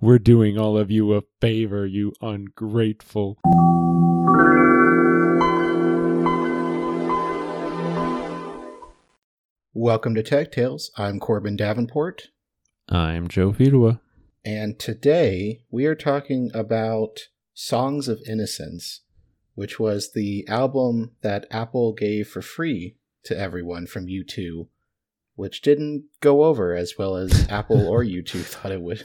We're doing all of you a favor, you ungrateful. Welcome to Tech Tales. I'm Corbin Davenport, I'm Joe Fedewa. and today we are talking about Songs of Innocence, which was the album that Apple gave for free to everyone from U2, which didn't go over as well as Apple or U2 thought it would.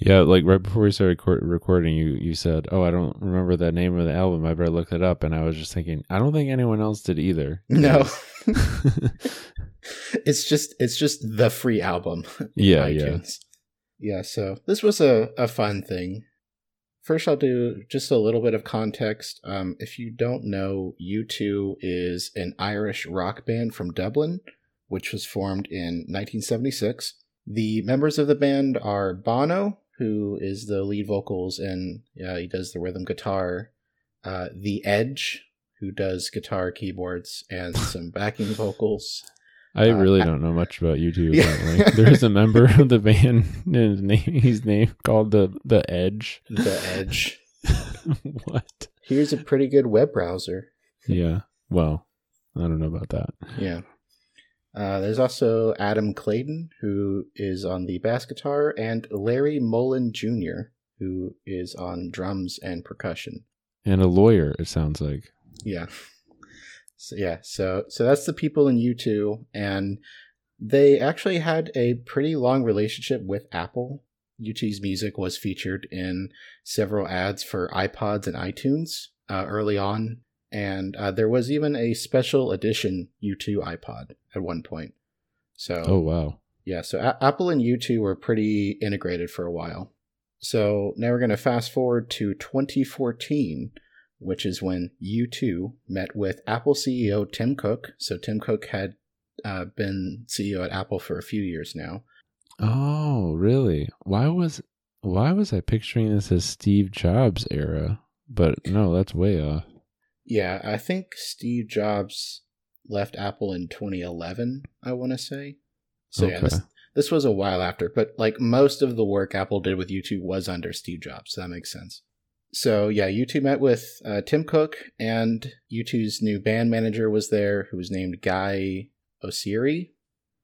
Yeah, like right before we started cor- recording, you you said, "Oh, I don't remember the name of the album. I better look it up." And I was just thinking, I don't think anyone else did either. No. it's just it's just the free album. Yeah, yeah. Yeah, so this was a, a fun thing. First, I'll do just a little bit of context. Um, if you don't know, U2 is an Irish rock band from Dublin, which was formed in 1976. The members of the band are Bono, who is the lead vocals and yeah, he does the rhythm guitar. Uh, the Edge, who does guitar, keyboards, and some backing vocals. I Uh, really don't know much about U2. Yeah. Apparently, there's a member of the band. And his name, he's named called the the Edge. The Edge. what? Here's a pretty good web browser. Yeah. Well, I don't know about that. Yeah. Uh, there's also Adam Clayton, who is on the bass guitar, and Larry Mullen Jr., who is on drums and percussion. And a lawyer. It sounds like. Yeah. So, yeah, so so that's the people in U2, and they actually had a pretty long relationship with Apple. U2's music was featured in several ads for iPods and iTunes uh, early on, and uh, there was even a special edition U2 iPod at one point. So Oh wow. yeah, so A- Apple and U2 were pretty integrated for a while. So now we're going to fast forward to 2014, which is when U2 met with Apple CEO Tim Cook. So Tim Cook had uh, been CEO at Apple for a few years now. Oh really? Why was why was I picturing this as Steve Jobs era? But no, that's way off. Yeah, I think Steve Jobs left Apple in 2011, I want to say. So yeah, this, this was a while after, but like most of the work Apple did with U2 was under Steve Jobs, so that makes sense. So yeah, U2 met with uh, Tim Cook, and U2's new band manager was there, who was named Guy Oseary.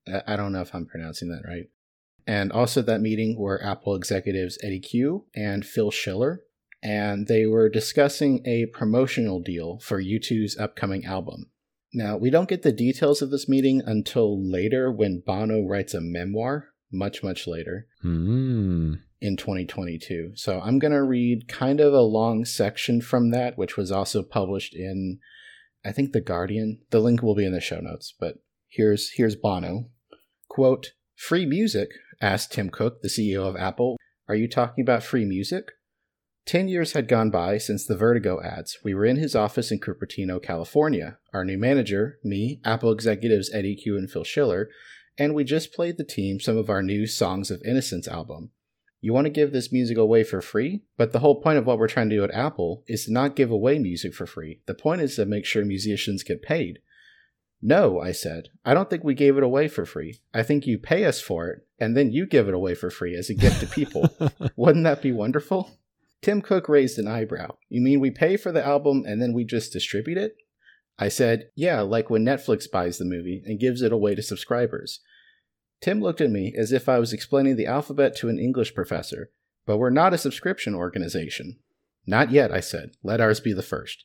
I I don't know if I'm pronouncing that right. And also at that meeting were Apple executives Eddy Cue and Phil Schiller, and they were discussing a promotional deal for U2's upcoming album. Now, we don't get the details of this meeting until later when Bono writes a memoir, much, much later Hmm. in 2022. So I'm going to read kind of a long section from that, which was also published in, I think, The Guardian. The link will be in the show notes, but here's, here's Bono. Quote, Free music? asked Tim Cook, the CEO of Apple. Are you talking about free music? Ten years had gone by since the Vertigo ads. We were in his office in Cupertino, California. Our new manager, me, Apple executives Eddy Cue and Phil Schiller, and we just played the team some of our new Songs of Innocence album. You want to give this music away for free? But the whole point of what we're trying to do at Apple is to not give away music for free. The point is to make sure musicians get paid. No, I said. I don't think we gave it away for free. I think you pay us for it, and then you give it away for free as a gift to people. Wouldn't that be wonderful? Tim Cook raised an eyebrow. You mean we pay for the album and then we just distribute it? I said, Yeah, like when Netflix buys the movie and gives it away to subscribers. Tim looked at me as if I was explaining the alphabet to an English professor, but we're not a subscription organization. Not yet, I said. Let ours be the first.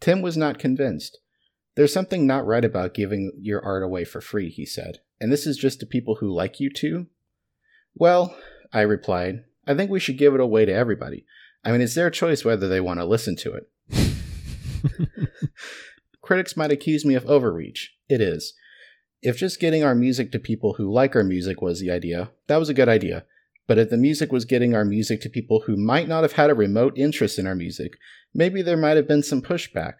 Tim was not convinced. There's something not right about giving your art away for free, he said. And this is just to people who like U2? Well, I replied, I think we should give it away to everybody. I mean, it's their choice whether they want to listen to it. Critics might accuse me of overreach. It is. If just getting our music to people who like our music was the idea, that was a good idea. But if the music was getting our music to people who might not have had a remote interest in our music, maybe there might have been some pushback.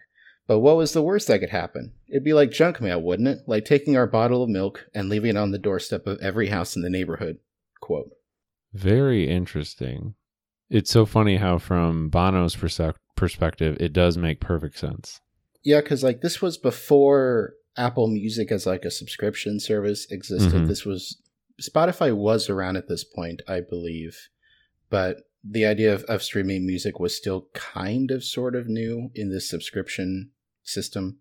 But what was the worst that could happen? It'd be like junk mail, wouldn't it? Like taking our bottle of milk and leaving it on the doorstep of every house in the neighborhood. Quote. Very interesting. It's so funny how, from Bono's persec- perspective, it does make perfect sense. Yeah, because like this was before Apple Music as like a subscription service existed. Mhm. This was Spotify was around at this point, I believe, but the idea of, of streaming music was still kind of sort of new in this subscription system.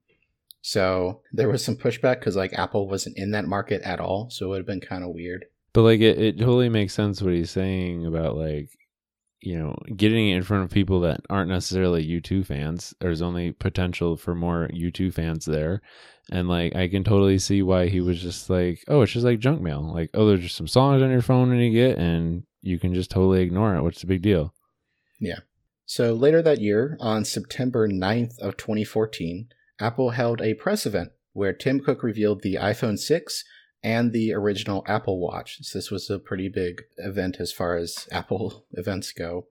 So there was some pushback because like Apple wasn't in that market at all. So it would have been kind of weird. But like it, it totally makes sense what he's saying about like you know getting it in front of people that aren't necessarily U2 fans. There's only potential for more U2 fans there. And like I can totally see why he was just like, oh, it's just like junk mail. Like, oh, there's just some songs on your phone and you get and you can just totally ignore it. What's the big deal? Yeah. So later that year, on September 9th of 2014, Apple held a press event where Tim Cook revealed the iPhone 6 and the original Apple Watch. So this was a pretty big event as far as Apple events go.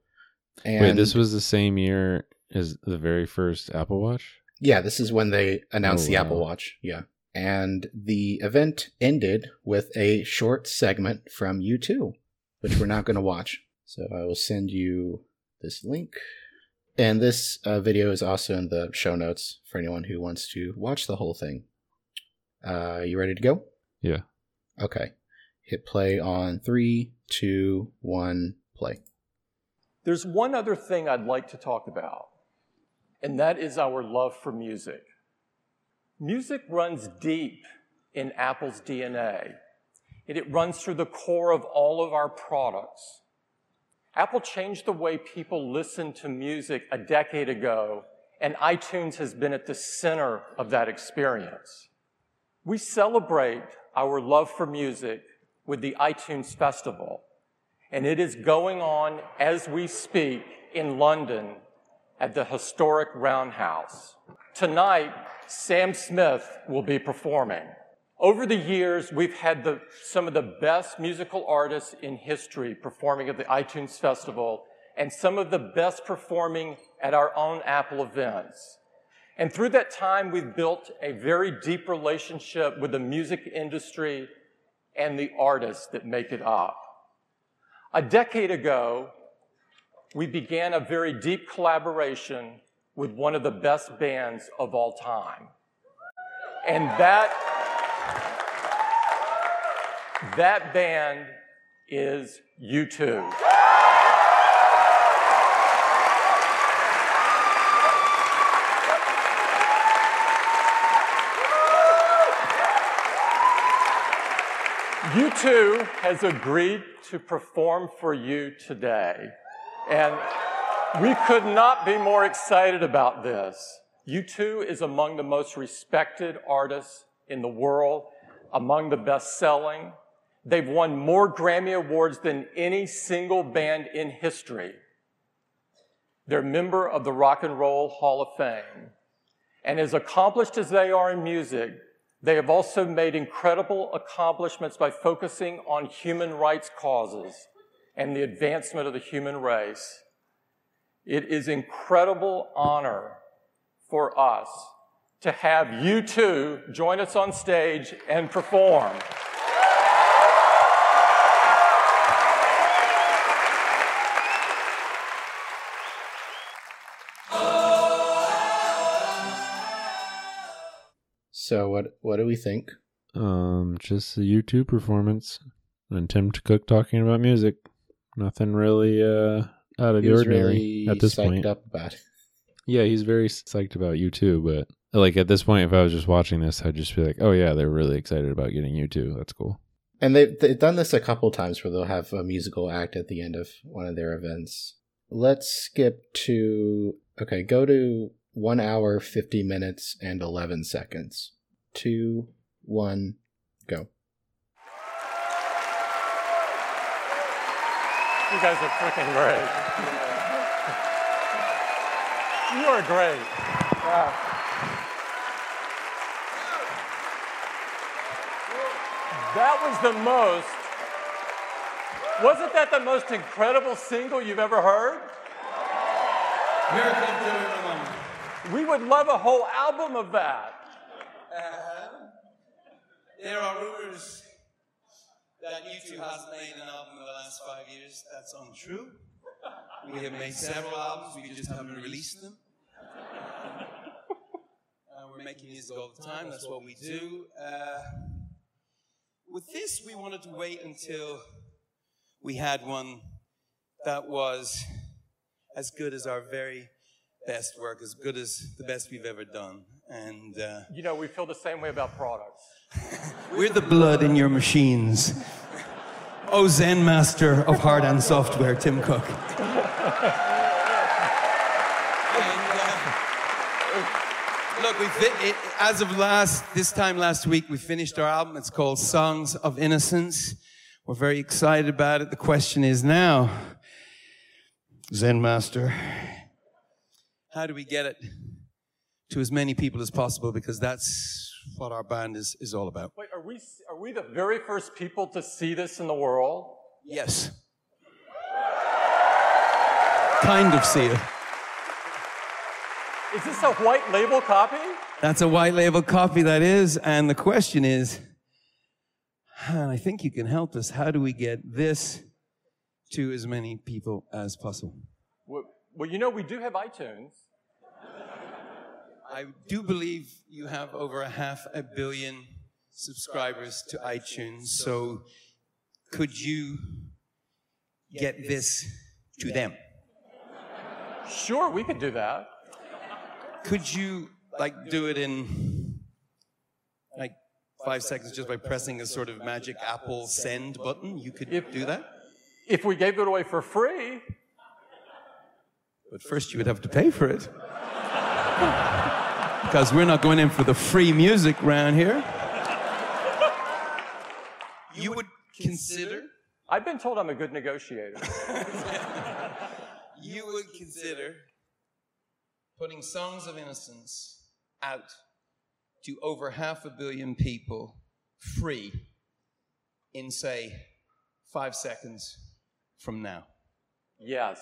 And Wait, this was the same year as the very first Apple Watch? Yeah, this is when they announced oh, the wow. Apple Watch. Yeah. And the event ended with a short segment from U2, which we're not going to watch. So I will send you this link. And this uh, video is also in the show notes for anyone who wants to watch the whole thing. Uh, you ready to go? Yeah. Okay. Hit play on three, two, one, play. There's one other thing I'd like to talk about, and that is our love for music. Music runs deep in Apple's DNA, and it runs through the core of all of our products. Apple changed the way people listen to music a decade ago, and iTunes has been at the center of that experience. We celebrate our love for music with the iTunes Festival, and it is going on as we speak in London at the historic Roundhouse. Tonight, Sam Smith will be performing. Over the years, we've had the, some of the best musical artists in history performing at the iTunes Festival and some of the best performing at our own Apple events. And through that time, we've built a very deep relationship with the music industry and the artists that make it up. A decade ago, we began a very deep collaboration with one of the best bands of all time. And that, that band is U2. U2 has agreed to perform for you today. And we could not be more excited about this. U2 is among the most respected artists in the world, among the best selling. They've won more Grammy Awards than any single band in history. They're a member of the Rock and Roll Hall of Fame. And as accomplished as they are in music, they have also made incredible accomplishments by focusing on human rights causes and the advancement of the human race. It is incredible honor for us to have U2 join us on stage and perform. So what what do we think? Um, just the U2 performance and Tim Cook talking about music. Nothing really uh out of he the ordinary really at this point. Up about it. Yeah, he's very psyched about U2, but like at this point, if I was just watching this, I'd just be like, "Oh yeah, they're really excited about getting U2. That's cool." And they've, they've done this a couple times where they'll have a musical act at the end of one of their events. Let's skip to okay. Go to one hour, 50 minutes, and 11 seconds two, one, go. You guys are freaking great. you are great. Wow. That was the most, wasn't that the most incredible single you've ever heard? We would love a whole album of that. Uh, there are rumors that U2 hasn't made an album in the last five years. That's untrue. We have made several albums, we just haven't released them. Uh, we're making music all the time, that's what we do. Uh, with this, we wanted to wait until we had one that was as good as our very best work, as good as the best we've ever done. And uh, You know, we feel the same way about products. we're the blood in your machines. Oh, Zen master of hard and software, Tim Cook. Uh, look, we fi- it, as of last this time last week, we finished our album. It's called Songs of Innocence. We're very excited about it. The question is now, Zen master, how do we get it to as many people as possible? Because that's what our band is, is all about. Wait, are we, are we the very first people to see this in the world? Yes. Kind of see it. Is this a white label copy? That's a white label copy, that is. And the question is, and I think you can help us, how do we get this to as many people as possible? Well, well, you know, we do have iTunes. I do believe you have over a half a billion subscribers to iTunes, so could you get this to them? Sure, we could do that. Could you like do it in like five seconds just by pressing a sort of magic Apple send button? You could If- do that? If we gave it away for free, But first you would have to pay for it. because we're not going in for the free music round here. You would consider I've been told I'm a good negotiator. you would consider putting Songs of Innocence out to over half a billion people free in, say, five seconds from now. Yes.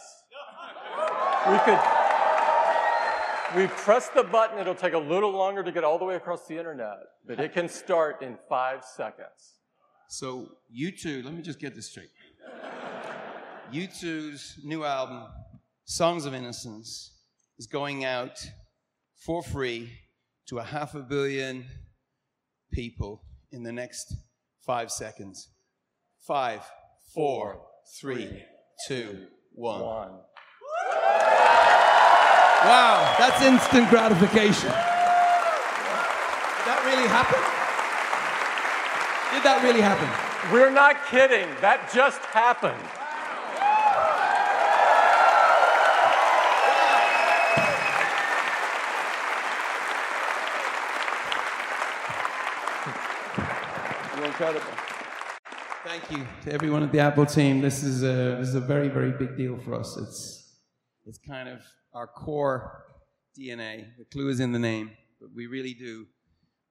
We could. We press the button, it'll take a little longer to get all the way across the internet, but it can start in five seconds. So, you two, let me just get this straight. U2's new album, Songs of Innocence, is going out for free to a half a billion people in the next five seconds. Five, four, three, two, one. One. Wow, that's instant gratification. Did that really happen? Did that really happen? We're not kidding. That just happened. You're incredible. Thank you to everyone at the Apple team. This is a this is a very very big deal for us. It's it's kind of our core DNA. The clue is in the name, but we really do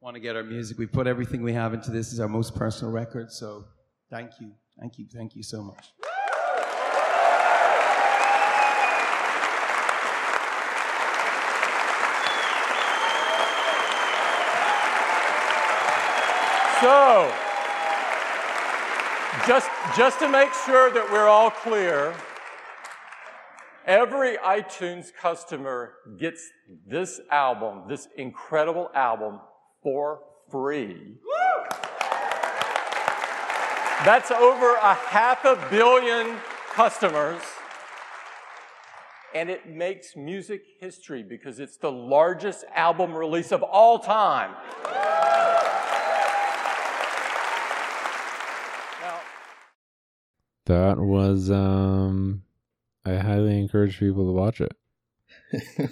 want to get our music. We put everything we have into this. Is our most personal record. So thank you, thank you, thank you so much. So, just, just to make sure that we're all clear, every iTunes customer gets this album, this incredible album, for free. That's over a half a billion customers. And it makes music history because it's the largest album release of all time. Now, That was um I highly encourage people to watch it.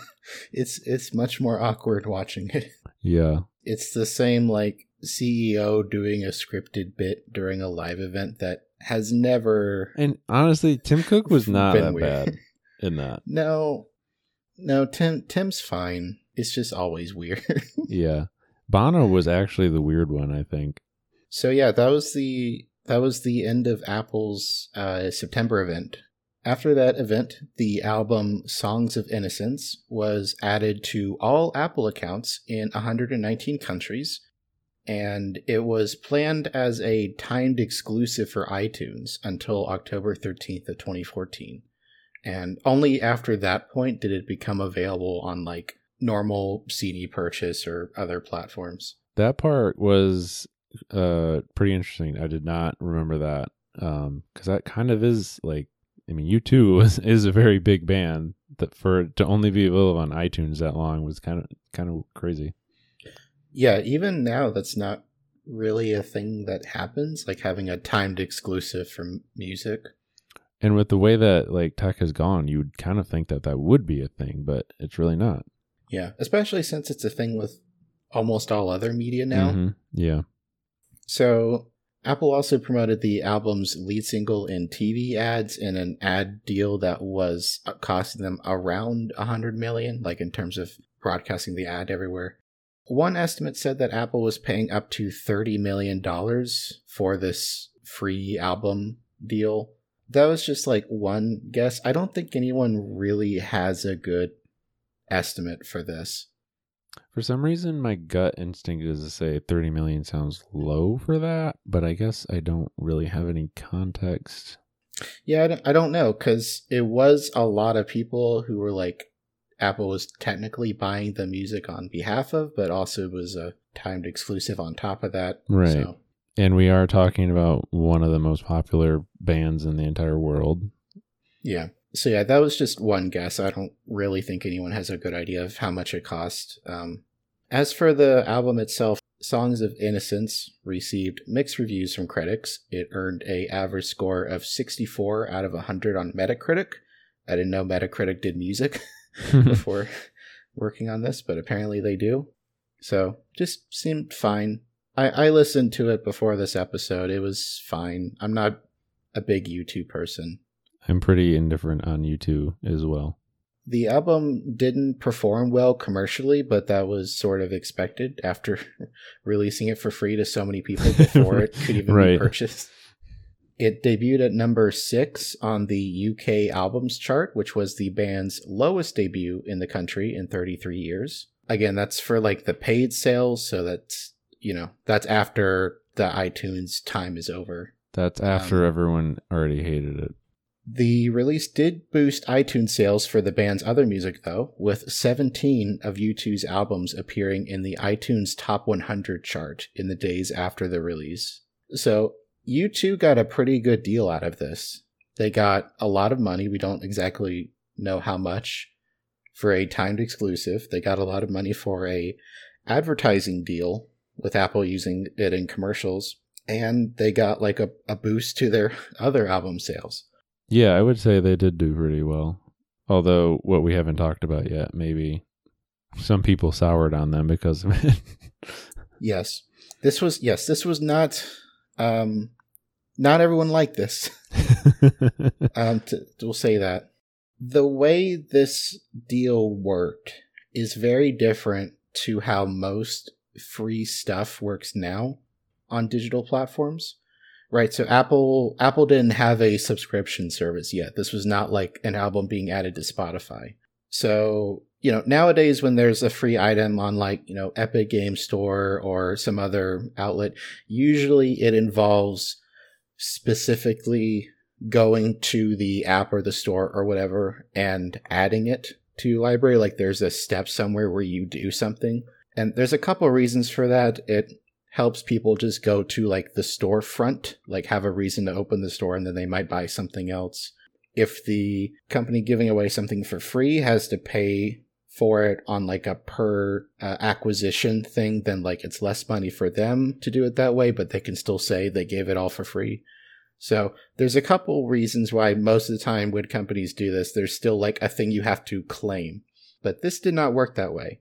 it's it's much more awkward watching it. Yeah. It's the same like CEO doing a scripted bit during a live event that has never And honestly, Tim Cook was not that weird. bad in that. No, no. Tim Tim's fine. It's just always weird. Yeah. Bono was actually the weird one, I think. so yeah, that was the that was the end of Apple's uh, September event. After that event, the album Songs of Innocence was added to all Apple accounts in 119 countries, and it was planned as a timed exclusive for iTunes until October 13th of 2014. And only after that point did it become available on like normal CD purchase or other platforms. That part was uh pretty interesting. I did not remember that. Um cuz that kind of is like I mean, U2 is a very big band that for to only be available on iTunes that long was kind of kind of crazy. Yeah, even now, that's not really a thing that happens. Like having a timed exclusive for m- music. And with the way that like tech has gone, you would kind of think that that would be a thing, but it's really not. Yeah, especially since it's a thing with almost all other media now. Mhm. Yeah. So Apple also promoted the album's lead single in TV ads in an ad deal that was uh, costing them around a hundred million, like in terms of broadcasting the ad everywhere. One estimate said that Apple was paying up to thirty million dollars for this free album deal. That was just like one guess. I don't think anyone really has a good estimate for this. For some reason, my gut instinct is to say 30 million sounds low for that, but I guess I don't really have any context. Yeah, I don't, I don't know because it was a lot of people who were like, Apple was technically buying the music on behalf of, but also it was a timed exclusive on top of that. Right. So, And we are talking about one of the most popular bands in the entire world. yeah. So yeah, that was just one guess. I don't really think anyone has a good idea of how much it cost. Um, as for the album itself, Songs of Innocence received mixed reviews from critics. It earned a average score of 64 out of 100 on Metacritic. I didn't know Metacritic did music. before working on this, but apparently they do. So just seemed fine. I, I listened to it before this episode. It was fine. I'm not a big U2 person. I'm pretty indifferent on U2 as well. The album didn't perform well commercially, but that was sort of expected after releasing it for free to so many people before it could even Right. be purchased. It debuted at number six on the UK albums chart, which was the band's lowest debut in the country in 33 years. Again, that's for like the paid sales, so that's, you know, that's after the iTunes time is over. That's after Um, everyone already hated it. The release did boost iTunes sales for the band's other music, though, with 17 of U2's albums appearing in the iTunes Top 100 chart in the days after the release. So, U2 got a pretty good deal out of this. They got a lot of money. We don't exactly know how much for a timed exclusive. They got a lot of money for a advertising deal with Apple using it in commercials. And they got like a, a boost to their other album sales. Yeah, I would say they did do pretty well. Although what we haven't talked about yet, maybe some people soured on them because of it. Yes. This was yes, this was not um not everyone liked this. Um to, we'll say that. The way this deal worked is very different to how most free stuff works now on digital platforms. Right, so Apple Apple didn't have a subscription service yet. This was not like an album being added to Spotify. So, you know, nowadays when there's a free item on like, you know, Epic Game Store or some other outlet, usually it involves specifically going to the app or the store or whatever and adding it to your library. Like there's a step somewhere where you do something. And there's a couple of reasons for that. It helps people just go to like the storefront, like have a reason to open the store and then they might buy something else. If the company giving away something for free has to pay for it on like a per uh, acquisition thing, then like it's less money for them to do it that way, but they can still say they gave it all for free. So there's a couple reasons why most of the time when companies do this, there's still like a thing you have to claim. But this did not work that way.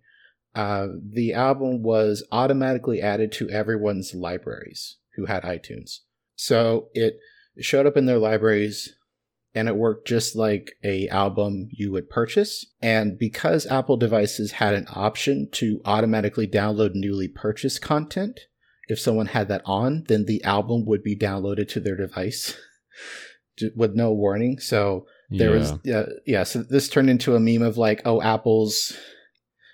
Uh, the album was automatically added to everyone's libraries who had iTunes. So it showed up in their libraries and it worked just like a album you would purchase. And because Apple devices had an option to automatically download newly purchased content, if someone had that on, then the album would be downloaded to their device with no warning. So there yeah. was yeah, yeah, so this turned into a meme of like, oh, Apple's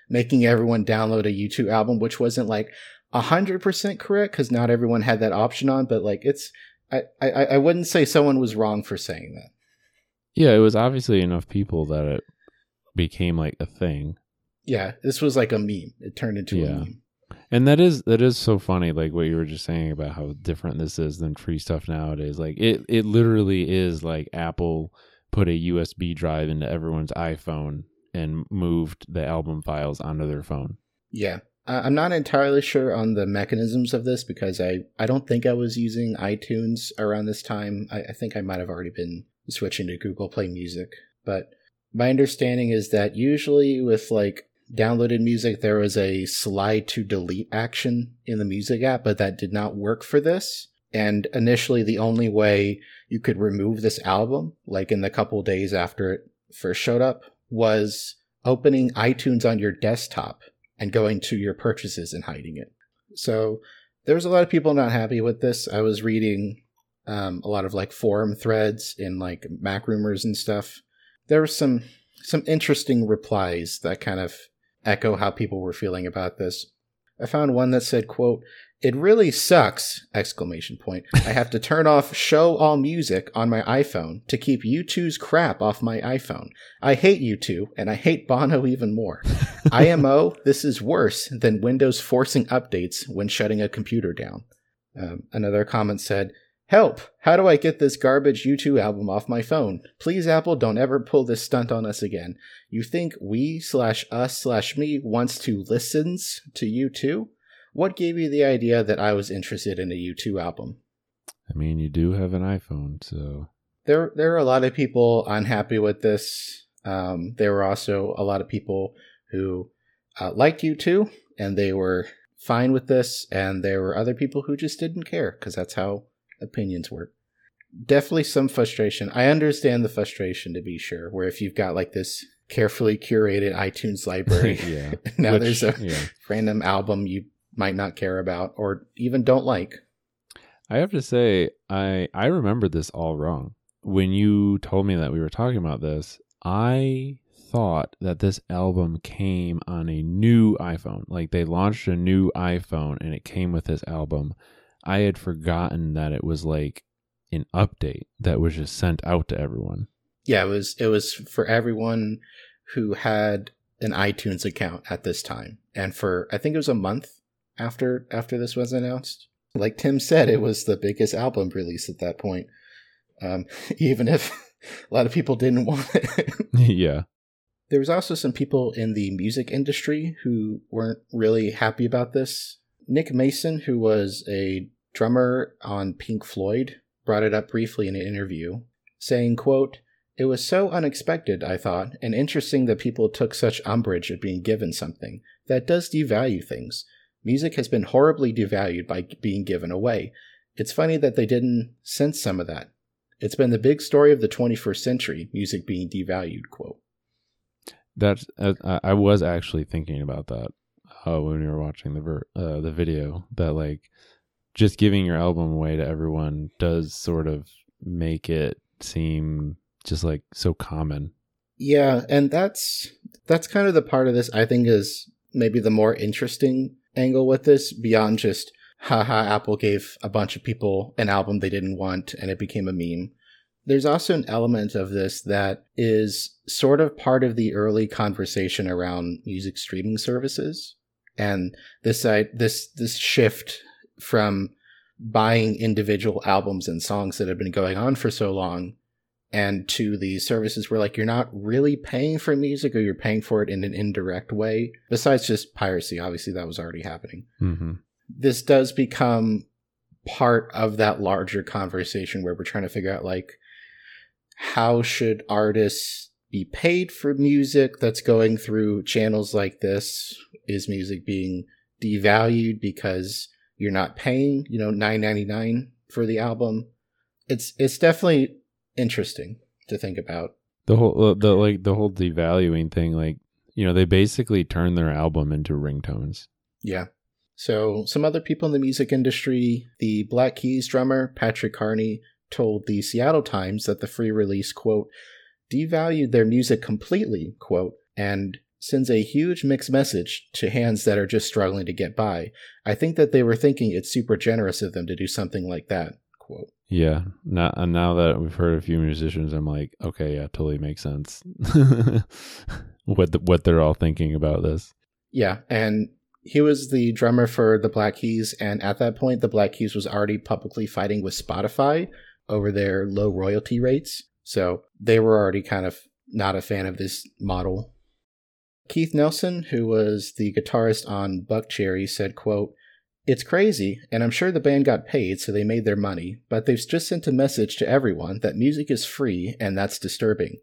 making everyone download a U2 album, which wasn't like hundred percent correct because not everyone had that option on, but like it's I, I I wouldn't say someone was wrong for saying that. yeah, it was obviously enough people that it became like a thing. Yeah, this was like a meme. It turned into a Yeah. meme. And that is that is so funny, like what you were just saying about how different this is than free stuff nowadays. Like it it literally is like Apple put a USB drive into everyone's iPhone and moved the album files onto their phone. Yeah. I'm not entirely sure on the mechanisms of this because I, I don't think I was using iTunes around this time. I, I think I might have already been switching to Google Play Music. But my understanding is that usually with like downloaded music, there was a slide to delete action in the music app, but that did not work for this. And initially, the only way you could remove this album, like in the couple days after it first showed up, was opening iTunes on your desktop and going to your purchases and hiding it. So there was a lot of people not happy with this. I was reading um, a lot of like forum threads in like MacRumors and stuff. There were some some interesting replies that kind of echo how people were feeling about this. I found one that said, quote, it really sucks! Exclamation point. I have to turn off show all music on my iPhone to keep U2's crap off my iPhone. I hate U2, and I hate Bono even more. IMO, this is worse than Windows forcing updates when shutting a computer down. Um, another comment said, Help! How do I get this garbage U2 album off my phone? Please, Apple, don't ever pull this stunt on us again. You think we slash us slash me wants to listens to U2? What gave you the idea that I was interested in a U2 album? I mean, you do have an iPhone, so There, there are a lot of people unhappy with this. Um, there were also a lot of people who uh, liked U2 and they were fine with this, and there were other people who just didn't care because that's how opinions work. Definitely some frustration. I understand the frustration to be sure, where if you've got like this carefully curated iTunes library, yeah. now Which- there's a yeah. random album you might not care about or even don't like. I have to say, I I remembered this all wrong. When you told me that we were talking about this, I thought that this album came on a new iPhone. Like they launched a new iPhone and it came with this album. I had forgotten that it was like an update that was just sent out to everyone. Yeah, it was it was for everyone who had an iTunes account at this time. And for I think it was a month after after this was announced. Like Tim said, it was the biggest album release at that point. Um, even if a lot of people didn't want it. yeah. There was also some people in the music industry who weren't really happy about this. Nick Mason, who was a drummer on Pink Floyd, brought it up briefly in an interview, saying, quote, It was so unexpected, I thought, and interesting that people took such umbrage at being given something. That does devalue things. Music has been horribly devalued by being given away. It's funny that they didn't sense some of that. It's been the big story of the 21st century, music being devalued, quote. That's uh, I I was actually thinking about that uh, when we were watching the ver- uh, the video. That like just giving your album away to everyone does sort of make it seem just like so common. Yeah, and that's that's kind of the part of this I think is maybe the more interesting angle with this beyond just haha Apple gave a bunch of people an album they didn't want and it became a meme. There's also an element of this that is sort of part of the early conversation around music streaming services and this side this this shift from buying individual albums and songs that have been going on for so long and to the services where like you're not really paying for music or you're paying for it in an indirect way besides just piracy obviously that was already happening. Hmm this does become part of that larger conversation where we're trying to figure out like how should artists be paid for music that's going through channels like this? Is music being devalued because you're not paying you know 9.99 for the album? It's it's definitely interesting to think about The whole the like the whole devaluing thing. Like you know, they basically turn their album into ringtones. Yeah. So, some other people in the music industry, the Black Keys drummer, Patrick Carney, told the Seattle Times that the free release, quote, devalued their music completely, quote, and sends a huge mixed message to hands that are just struggling to get by. I think that they were thinking it's super generous of them to do something like that, quote. Yeah. Now and now that we've heard a few musicians, I'm like, okay, yeah, totally makes sense. what the, what they're all thinking about this. Yeah, and he was the drummer for the Black Keys, and at that point, the Black Keys was already publicly fighting with Spotify over their low royalty rates. So they were already kind of not a fan of this model. Keith Nelson, who was the guitarist on Buckcherry, said, quote, It's crazy, and I'm sure the band got paid so they made their money, but they've just sent a message to everyone that music is free, and that's disturbing.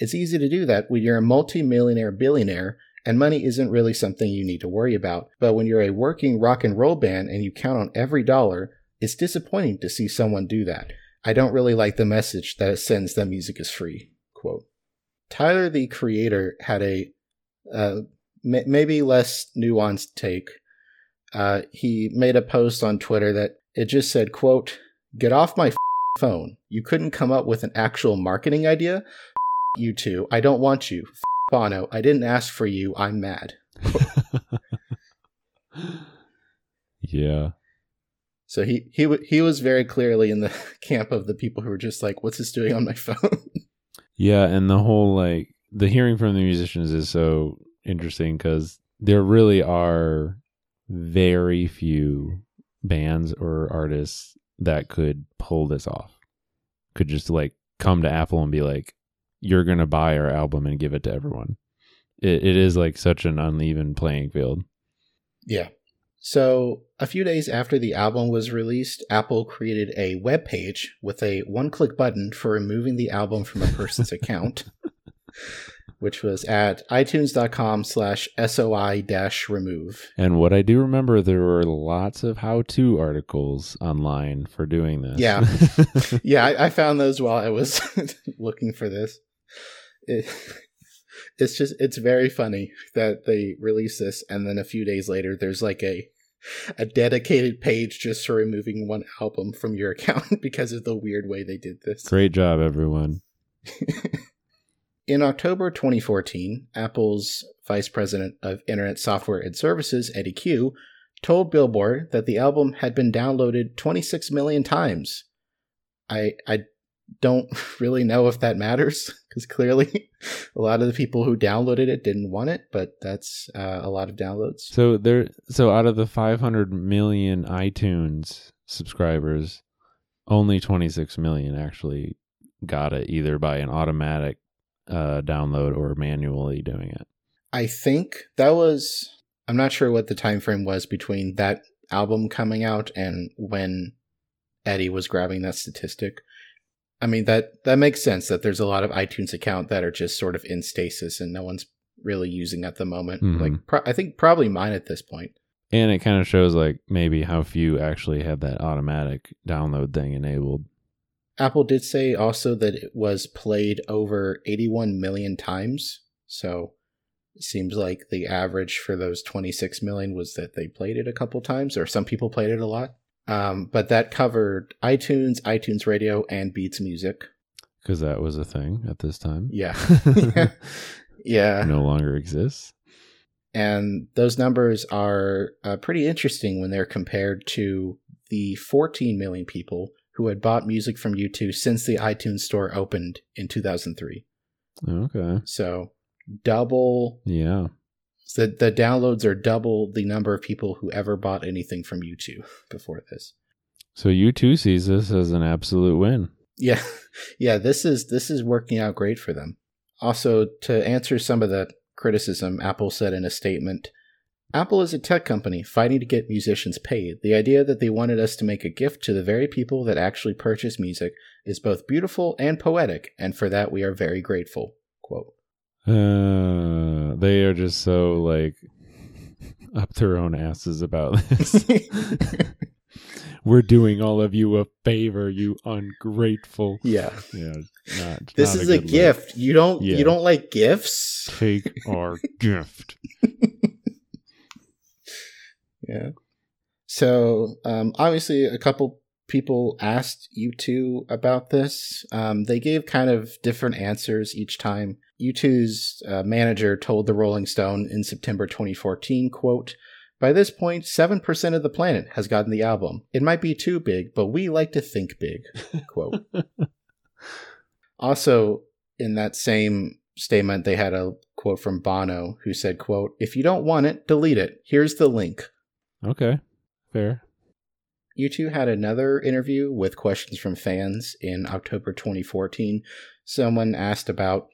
It's easy to do that when you're a multi-millionaire billionaire and money isn't really something you need to worry about. But when you're a working rock and roll band and you count on every dollar, it's disappointing to see someone do that. I don't really like the message that it sends that music is free. Quote. Tyler, the creator, had a uh, maybe less nuanced take. Uh, he made a post on Twitter that it just said, quote, get off my f- phone. You couldn't come up with an actual marketing idea? F- U2. I don't want you. F- Bono, I didn't ask for you. I'm mad. yeah. So he he w- he was very clearly in the camp of the people who were just like, "What's this doing on my phone?" Yeah, and the whole like the hearing from the musicians is so interesting because there really are very few bands or artists that could pull this off. Could just like come to Apple and be like, "You're gonna buy our album and give it to everyone." It it is like such an uneven playing field. Yeah. So, a few days after the album was released, Apple created a web page with a one click button for removing the album from a person's account, which was at itunes.com slash SOI dash remove. And what I do remember, there were lots of how-to articles online for doing this. Yeah. Yeah, I, I found those while I was looking for this. It, it's just, it's very funny that they release this and then a few days later there's like a a dedicated page just for removing one album from your account because of the weird way they did this. Great job, everyone. In October 2014, Apple's Vice President of Internet Software and Services, Eddy Cue, told Billboard that the album had been downloaded 26 million times. I I don't really know if that matters because clearly a lot of the people who downloaded it didn't want it, but that's uh, a lot of downloads. So there, so out of the 500 million iTunes subscribers, only 26 million actually got it either by an automatic uh, download or manually doing it. I think that was I'm not sure what the time frame was between that album coming out and when Eddy was grabbing that statistic. I mean that that makes sense that there's a lot of iTunes account that are just sort of in stasis and no one's really using at the moment. Mhm. Like pro- I think probably mine at this point. And it kind of shows like maybe how few actually have that automatic download thing enabled. Apple did say also that it was played over 81 million times. So it seems like the average for those 26 million was that they played it a couple times, or some people played it a lot. Um, but that covered iTunes, iTunes Radio, and Beats Music. Because that was a thing at this time. Yeah. yeah. no longer exists. And those numbers are uh, pretty interesting when they're compared to the 14 million people who had bought music from U2 since the iTunes store opened in 2003. Okay. So double Yeah. the the downloads are double the number of people who ever bought anything from U2 before this. So U2 sees this as an absolute win. Yeah. Yeah, this is this is working out great for them. Also, to answer some of the criticism, Apple said in a statement, Apple is a tech company fighting to get musicians paid. The idea that they wanted us to make a gift to the very people that actually purchase music is both beautiful and poetic, and for that we are very grateful. Quote. Uh, they are just so like up their own asses about this. We're doing all of you a favor, you ungrateful. yeah. Yeah, not. This not is a, look. gift. You don't Yeah. you don't like gifts? Take our gift. Yeah. So um, obviously, a couple people asked U2 about this. Um, they gave kind of different answers each time. U2's uh, manager told the Rolling Stone in September 2014, "quote By this point, seven percent of the planet has gotten the album. It might be too big, but we like to think big." quote. Also, in that same statement, they had a quote from Bono, who said, "quote If you don't want it, delete it. Here's the link." Okay, fair. U2 had another interview with questions from fans in October 2014. Someone asked about,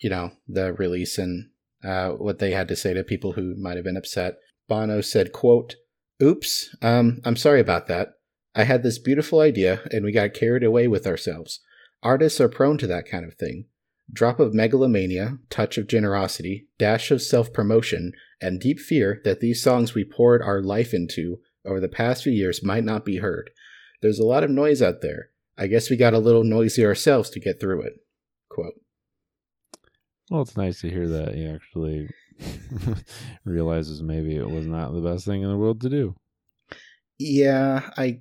you know, the release and uh, what they had to say to people who might have been upset. Bono said, quote, Oops, um, I'm sorry about that. I had this beautiful idea and we got carried away with ourselves. Artists are prone to that kind of thing. Drop of megalomania, touch of generosity, dash of self promotion, and deep fear that these songs we poured our life into over the past few years might not be heard. There's a lot of noise out there. I guess we got a little noisy ourselves to get through it. Quote. Well, it's nice to hear that he actually realizes maybe it was not the best thing in the world to do. Yeah, I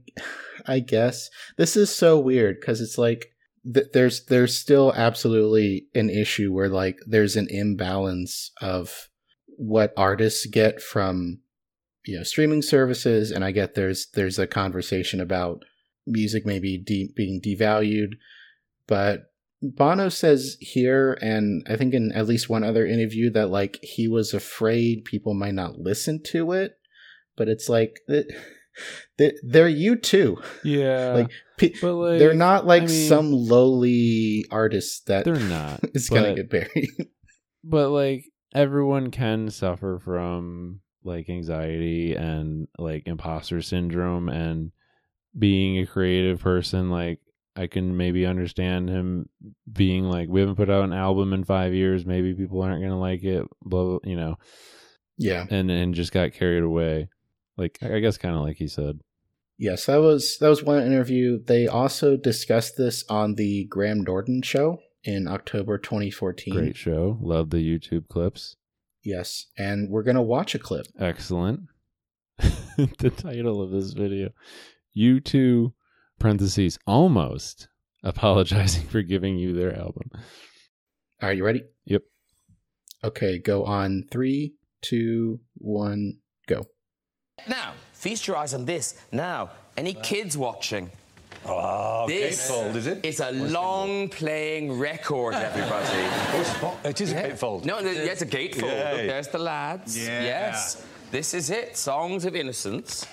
I guess. This is so weird cuz it's like th- there's there's still absolutely an issue where like there's an imbalance of what artists get from you know streaming services and I get there's there's a conversation about music maybe de- being devalued but Bono says here, and I think in at least one other interview, that like he was afraid people might not listen to it. But it's like they're U2 Yeah, like, pe- like they're not like I mean, some lowly artist that They're not. is gonna get buried. but like everyone can suffer from like anxiety and like imposter syndrome and being a creative person like i can maybe understand him being like we haven't put out an album in five years. Maybe people aren't gonna like it blah, blah you know? Yeah. and and just got carried away. Like i guess kind of like he said. Yes, that was that was one interview. They also discussed this on the Graham Norton show in October 2014. great show love the youtube clips Yes, and we're gonna watch a clip. excellent the title of this video U2 parentheses almost apologizing for giving you their album Are you ready? Yep. Okay, go on three, two, one, go. Now, feast your eyes on this. Now, any kids watching? Oh, This gatefold, is it? It's a long playing record, everybody. It is a gatefold. no, yeah, it's a gatefold. Yeah. Look, there's the lads. Yeah. Yes. This is it. Songs of Innocence.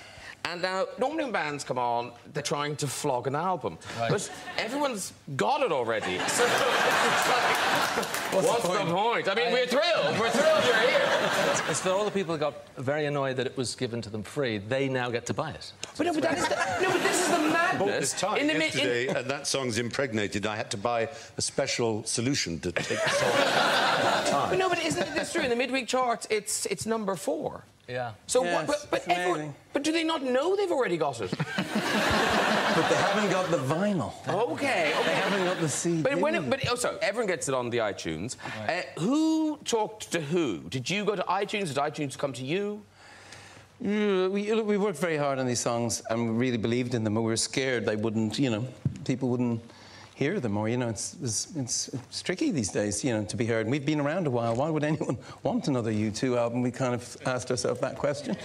And now, normally when bands come on, they're trying to flog an album. But everyone's got it already. So it's like, what's, the, point? I mean, we're thrilled. We're thrilled you're here. It's for all the people who got very annoyed that it was given to them free. They now get to buy it. But no, but that is the, no, but this is the bought madness. this time in the mi- in- yesterday, and that song's impregnated. I had to buy a special solution to take the song. But no, but isn't it this true? In the midweek charts, it's it's number four. Yeah. So, Yes, what, but but, everyone, but do they not know they've already got it? But they haven't got the vinyl. Okay, They haven't got the CD. But when it, but oh, everyone gets it on the iTunes. Uh, who talked to who? Did you go to iTunes? Did iTunes come to you? Mm, we, look, we worked very hard on these songs and really believed in them, but we were scared they wouldn't, you know, people wouldn't hear them or, you know, it's, it's, it's, it's tricky these days, you know, to be heard. And we've been around a while. Why would anyone want another U2 album? We kind of asked ourselves that question.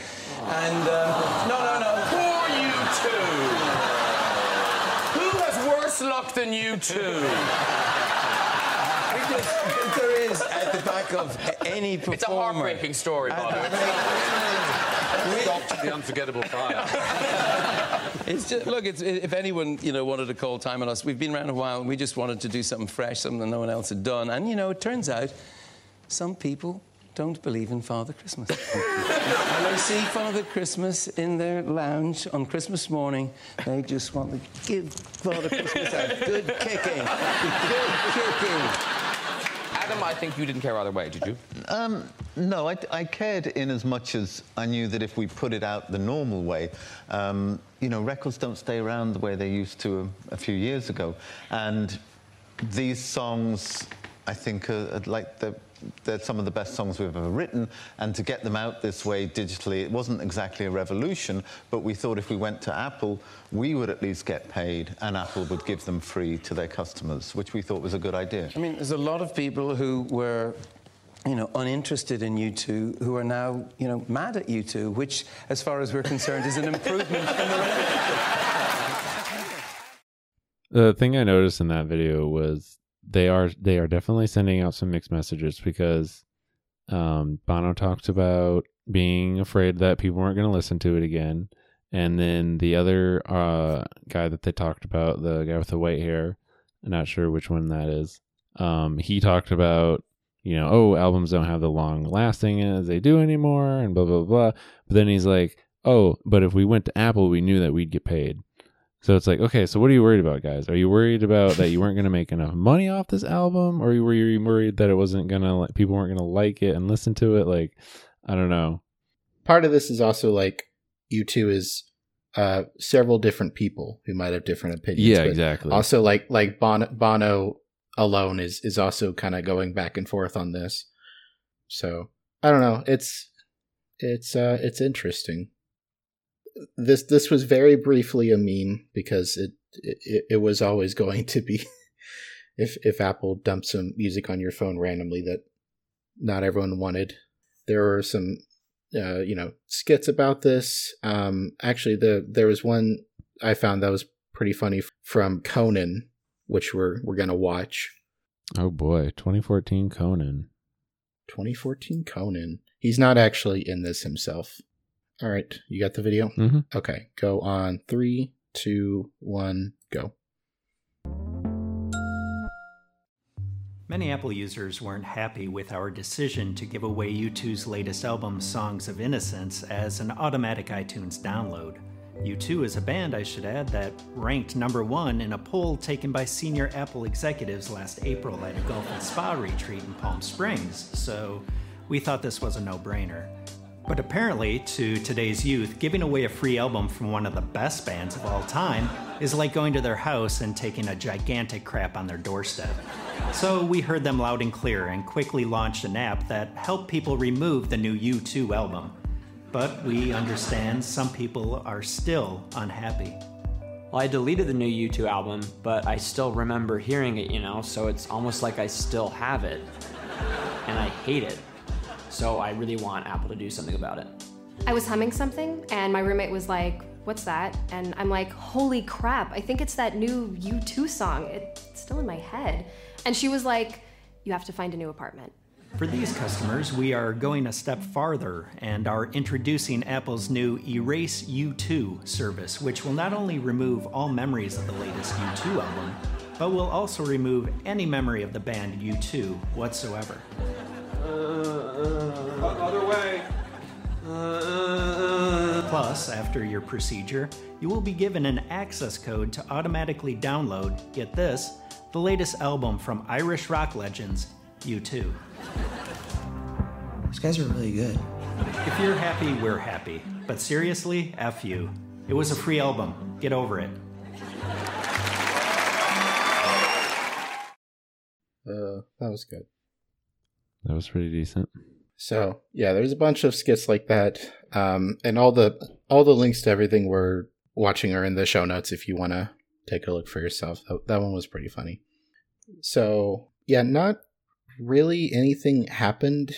And, um, no, no, no. Poor you two. Who has worse luck than you two? Because there is at the back of any performer. It's a heartbreaking story, at Bobby. the very- the unforgettable fire. It's just, look, it's, if anyone, you know, wanted to call time on us, we've been around a while and we just wanted to do something fresh, something that no one else had done. And, you know, it turns out some people don't believe in Father Christmas. and they see Father Christmas in their lounge on Christmas morning. They just want to give Father Christmas a good kicking. Good kicking. Adam, I think you didn't care either way, did you? Um, no, I, I cared in as much as I knew that if we put it out the normal way, um, you know, records don't stay around the way they used to a, a few years ago. And these songs, I think, are, are like the, they're some of the best songs we've ever written. And to get them out this way digitally, it wasn't exactly a revolution, but we thought if we went to Apple, we would at least get paid, and Apple would give them free to their customers, which we thought was a good idea. I mean, there's a lot of people who were, you know, uninterested in U2 who are now, you know, mad at U2, which, as far as we're concerned, is an improvement from the record. The thing I noticed in that video was they are they are definitely sending out some mixed messages because um, Bono talked about being afraid that people weren't going to listen to it again, and then the other uh, guy that they talked about, the guy with the white hair, I'm not sure which one that is. Um, he talked about you know, oh, albums don't have the long lasting as they do anymore, and blah blah blah. But then he's like, oh, but if we went to Apple, we knew that we'd get paid. So it's like, okay, so what are you worried about, guys? Are you worried about that you weren't going to make enough money off this album, or were you worried that it wasn't gonna, people weren't going to like it and listen to it? Like, I don't know. Part of this is also like U2 is uh, several different people who might have different opinions. Yeah, exactly. Also, like like Bono, Bono alone is is also kind of going back and forth on this. So I don't know. It's it's uh it's interesting this this was very briefly a meme because it it, it was always going to be if if Apple dumped some music on your phone randomly that not everyone wanted. There were some uh, you know skits about this. Um, actually, the there was one I found that was pretty funny from Conan, which we're we're gonna watch. Oh boy, 2014 Conan. 2014 Conan. He's not actually in this himself. All right, you got the video? Mm-hmm. Okay, go on three, two, one, go. Many Apple users weren't happy with our decision to give away U2's latest album, Songs of Innocence, as an automatic iTunes download. U2 is a band, I should add, that ranked number one in a poll taken by senior Apple executives last April at a golf and spa retreat in Palm Springs, so we thought this was a no brainer. But apparently, to today's youth, giving away a free album from one of the best bands of all time is like going to their house and taking a gigantic crap on their doorstep. So we heard them loud and clear and quickly launched an app that helped people remove the new U2 album. But we understand some people are still unhappy. Well, I deleted the new U2 album, but I still remember hearing it, you know, so it's almost like I still have it. And I hate it. So I really want Apple to do something about it. I was humming something, and my roommate was like, What's that? And I'm like, Holy crap, I think it's that new U2 song. It's still in my head. And she was like, You have to find a new apartment. For these customers, we are going a step farther and are introducing Apple's new Erase U2 service, which will not only remove all memories of the latest U2 album, but will also remove any memory of the band U2 whatsoever. Other way. Plus, after your procedure, you will be given an access code to automatically download, get this, the latest album from Irish rock legends, U2. These guys are really good. If you're happy, we're happy. But seriously, F you. It was a free album. Get over it. Uh, that was good. That was pretty decent. So yeah, there's a bunch of skits like that, um, and all the all the links to everything we're watching are in the show notes if you want to take a look for yourself. That, that one was pretty funny. So yeah, not really anything happened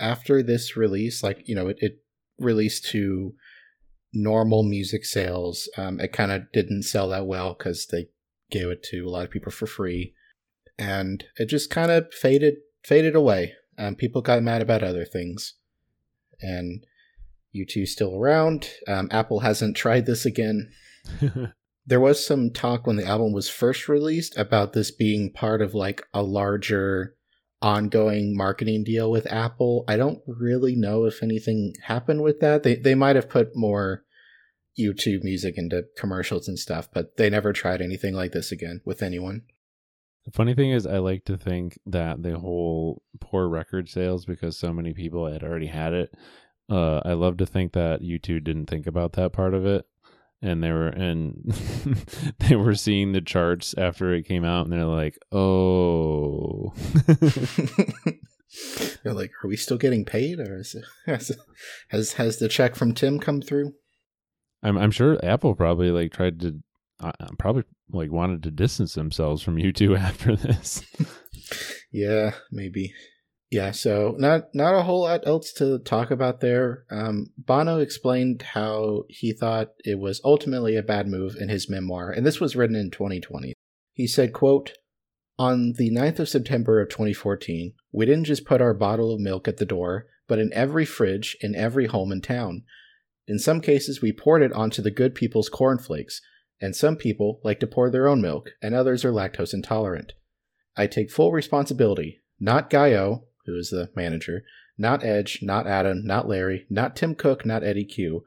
after this release. Like you know, it, it released to normal music sales. Um, it kind of didn't sell that well because they gave it to a lot of people for free, and it just kind of faded faded away. Um, people got mad about other things, and U2 still around. Um, Apple hasn't tried this again. there was some talk when the album was first released about this being part of like a larger ongoing marketing deal with Apple. I don't really know if anything happened with that. They they might have put more U2 music into commercials and stuff, but they never tried anything like this again with anyone. The funny thing is, I like to think that the whole poor record sales because so many people had already had it. Uh, I love to think that U2 didn't think about that part of it, and they were and they were seeing the charts after it came out, and they're like, "Oh." they're like, "Are we still getting paid, or is it, has has has the check from Tim come through?" I'm I'm sure Apple probably like tried to uh, probably like wanted to distance themselves from U2 after this. yeah, maybe. Yeah, so not not a whole lot else to talk about there. Um, Bono explained how he thought it was ultimately a bad move in his memoir, and this was written in 2020. He said, quote, On the 9th of September of 2014, we didn't just put our bottle of milk at the door, but in every fridge in every home in town. In some cases, we poured it onto the good people's cornflakes, and some people like to pour their own milk, and others are lactose intolerant. I take full responsibility, not Guy O, who is the manager, not Edge, not Adam, not Larry, not Tim Cook, not Eddy Cue.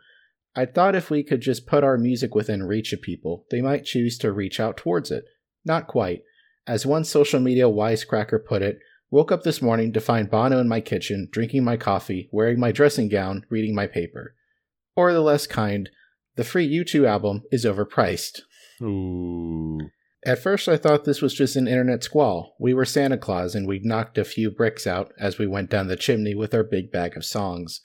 I thought if we could just put our music within reach of people, they might choose to reach out towards it. Not quite. As one social media wisecracker put it, woke up this morning to find Bono in my kitchen, drinking my coffee, wearing my dressing gown, reading my paper. Or the less kind, the free U2 album is overpriced. Ooh. At first, I thought this was just an internet squall. We were Santa Claus and we'd knocked a few bricks out as we went down the chimney with our big bag of songs.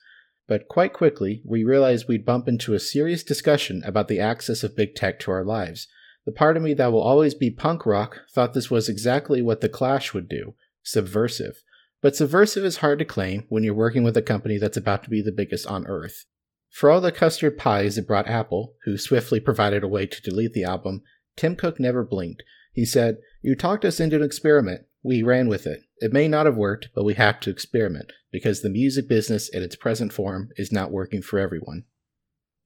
But quite quickly, we realized we'd bump into a serious discussion about the access of big tech to our lives. The part of me that will always be punk rock thought this was exactly what The Clash would do subversive. But subversive is hard to claim when you're working with a company that's about to be the biggest on earth. For all the custard pies it brought Apple, who swiftly provided a way to delete the album, Tim Cook never blinked. He said, You talked us into an experiment. We ran with it. It may not have worked, but we have to experiment, because the music business in its present form is not working for everyone.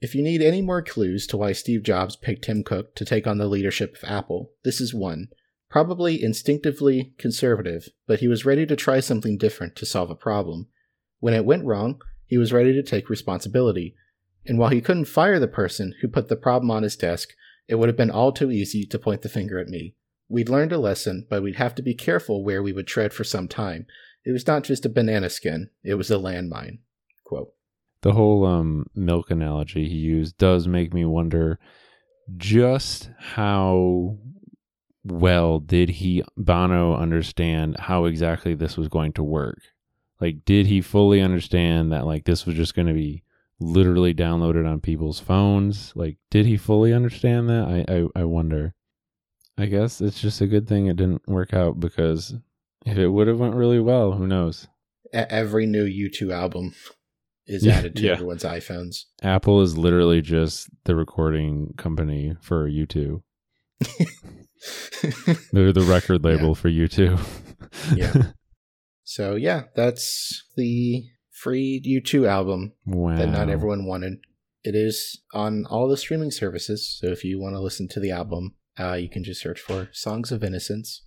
If you need any more clues to why Steve Jobs picked Tim Cook to take on the leadership of Apple, this is one. Probably instinctively conservative, but he was ready to try something different to solve a problem. When it went wrong, he was ready to take responsibility. And while he couldn't fire the person who put the problem on his desk, it would have been all too easy to point the finger at me. We'd learned a lesson, but we'd have to be careful where we would tread for some time. It was not just a banana skin, it was a landmine. Quote. The whole um, milk analogy he used does make me wonder just how well did he Bono understand how exactly this was going to work? Like did he fully understand that like this was just going to be literally downloaded on people's phones? Like did he fully understand that? I I, I wonder. I guess it's just a good thing it didn't work out because if it would have went really well, who knows? Every new U2 album is Yeah, added to yeah. everyone's iPhones. Apple is literally just the recording company for U2. They're the record label for U2. yeah. So yeah, that's the free U2 album that not everyone wanted. It is on all the streaming services, so if you want to listen to the album, uh, you can just search for "Songs of Innocence."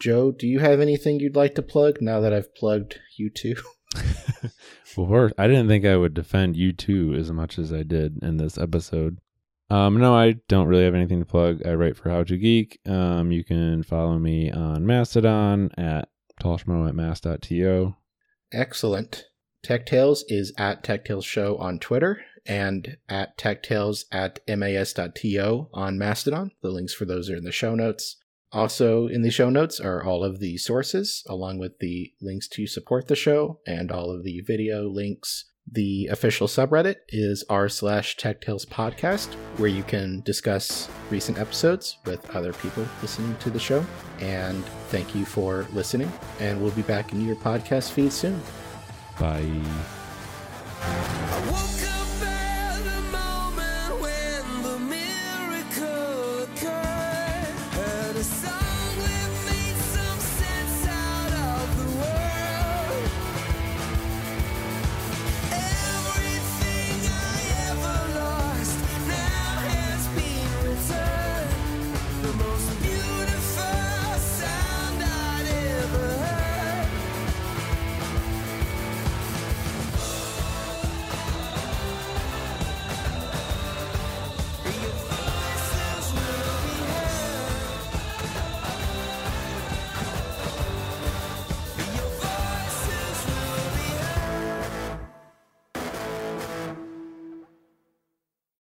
Joe, do you have anything you'd like to plug now that I've plugged U2? Well, first, I didn't think I would defend U2 as much as I did in this episode. Um, no, I don't really have anything to plug. I write for How-To Geek. Um, you can follow me on Mastodon at Toshmo at mas.to. Excellent. Tech Tales is at Tech Tales Show on Twitter and at Tech Tales at mas.to on Mastodon. The links for those are in the show notes. Also, in the show notes are all of the sources, along with the links to support the show and all of the video links. The official subreddit is r slash Tech Tales Podcast, where you can discuss recent episodes with other people listening to the show. And thank you for listening. And we'll be back in your podcast feed soon. Bye.